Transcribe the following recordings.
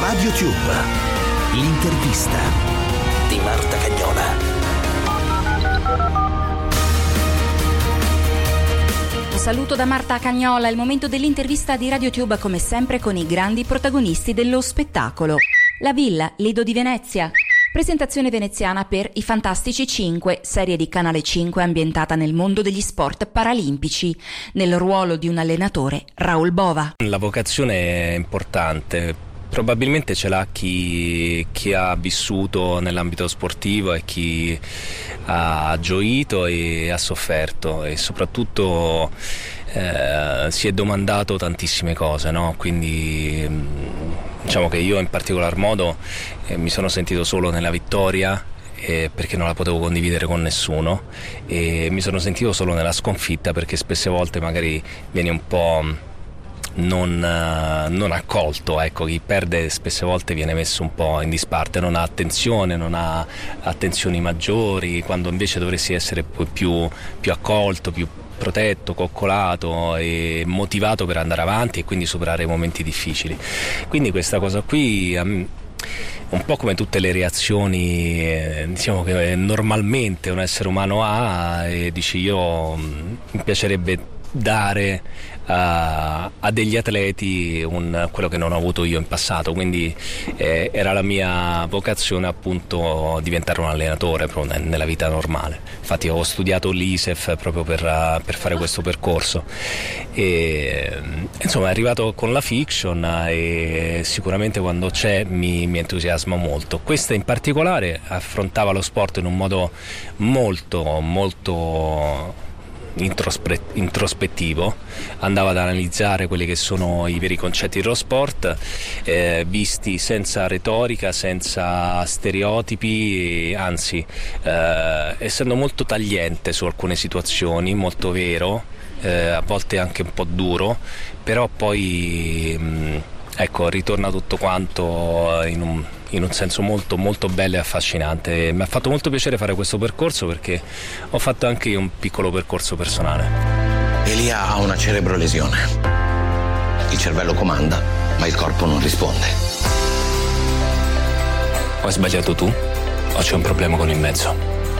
Radio Tube, l'intervista di Marta Cagnola. Un saluto da Marta Cagnola, il momento dell'intervista di RadioTube come sempre con i grandi protagonisti dello spettacolo. La Villa, Lido di Venezia. Presentazione veneziana per I Fantastici 5, serie di Canale 5 ambientata nel mondo degli sport paralimpici. Nel ruolo di un allenatore, Raul Bova. La vocazione è importante Probabilmente ce l'ha chi, chi, ha vissuto nell'ambito sportivo e chi ha gioito e ha sofferto e soprattutto eh, si è domandato tantissime cose, no? quindi mm, diciamo che io in particolar modo eh, mi sono sentito solo nella vittoria eh, perché non la potevo condividere con nessuno e mi sono sentito solo nella sconfitta perché spesse volte magari vieni un po' non, eh, non, accolto. Ecco, chi perde spesse volte viene messo un po' in disparte, non ha attenzione, non ha attenzioni maggiori, quando invece dovresti essere più, più accolto, più protetto, coccolato e motivato per andare avanti e quindi superare momenti difficili. Quindi questa cosa qui un po' come tutte le reazioni eh, diciamo che normalmente un essere umano ha e dici io mm, mi piacerebbe dare a, a degli atleti un, quello che non ho avuto io in passato, quindi eh, era la mia vocazione appunto diventare un allenatore nella vita normale. Infatti ho studiato l'ISEF proprio per, per fare questo percorso. E, insomma è arrivato con la fiction e sicuramente quando c'è mi, mi entusiasma molto. Questa in particolare affrontava lo sport in un modo molto molto introspettivo, andava ad analizzare quelli che sono i veri concetti dello sport, eh, visti senza retorica, senza stereotipi, anzi eh, essendo molto tagliente su alcune situazioni, molto vero, eh, a volte anche un po' duro, però poi mh, ecco, ritorna tutto quanto in un in un senso molto molto bello e affascinante. Mi ha fatto molto piacere fare questo percorso perché ho fatto anche io un piccolo percorso personale. Elia ha una cerebrolesione. Il cervello comanda, ma il corpo non risponde. Ho sbagliato tu? O c'è un problema con il mezzo?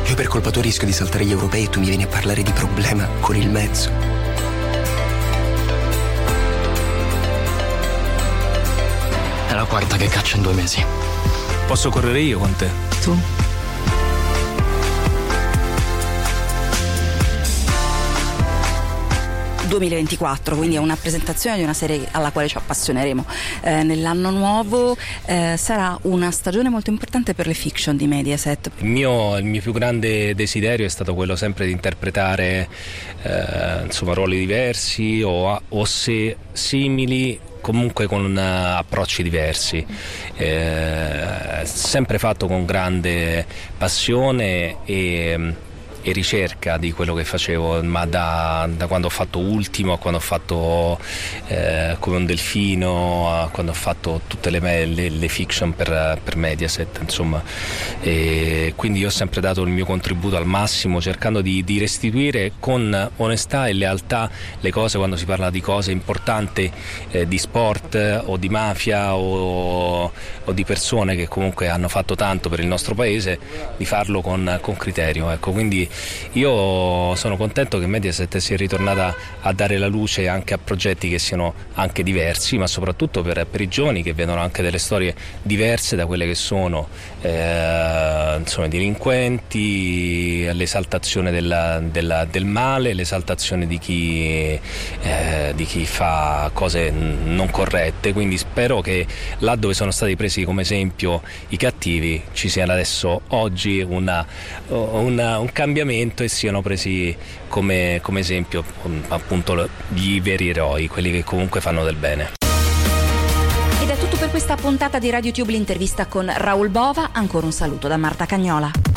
Io per colpa tua rischio di saltare gli europei e tu mi vieni a parlare di problema con il mezzo. È la quarta che caccia in due mesi. Posso correre io con te? Tu? ...2024, quindi è una presentazione di una serie alla quale ci appassioneremo eh, nell'anno nuovo. Eh, sarà una stagione molto importante per le fiction di Mediaset. Il mio, il mio più grande desiderio è stato quello sempre di interpretare eh, insomma, ruoli diversi o, o se simili comunque con uh, approcci diversi, eh, sempre fatto con grande passione e e ricerca di quello che facevo, ma da, da quando ho fatto Ultimo a quando ho fatto eh, Come un delfino, a quando ho fatto tutte le, le, le fiction per, per, Mediaset, insomma. E quindi io ho sempre dato il mio contributo al massimo, cercando di, di restituire con onestà e lealtà le cose quando si parla di cose importanti eh, di sport o di mafia o, o, di persone che comunque hanno fatto tanto per il nostro paese, di farlo con, con criterio. Ecco, quindi io sono contento che Mediaset sia ritornata a dare la luce anche a progetti che siano anche diversi, ma soprattutto per, per i giovani che vedono anche delle storie diverse da quelle che sono eh, insomma, delinquenti, l'esaltazione della, della, del male, l'esaltazione di chi, eh, di chi fa cose non corrette. Quindi spero che là dove sono stati presi come esempio i cattivi ci sia adesso oggi una, una, un cambiamento cambiamento e siano presi come, come esempio appunto gli veri eroi, quelli che comunque fanno del bene. Ed è tutto per questa puntata di RadioTube l'intervista con Raul Bova, ancora un saluto da Marta Cagnola.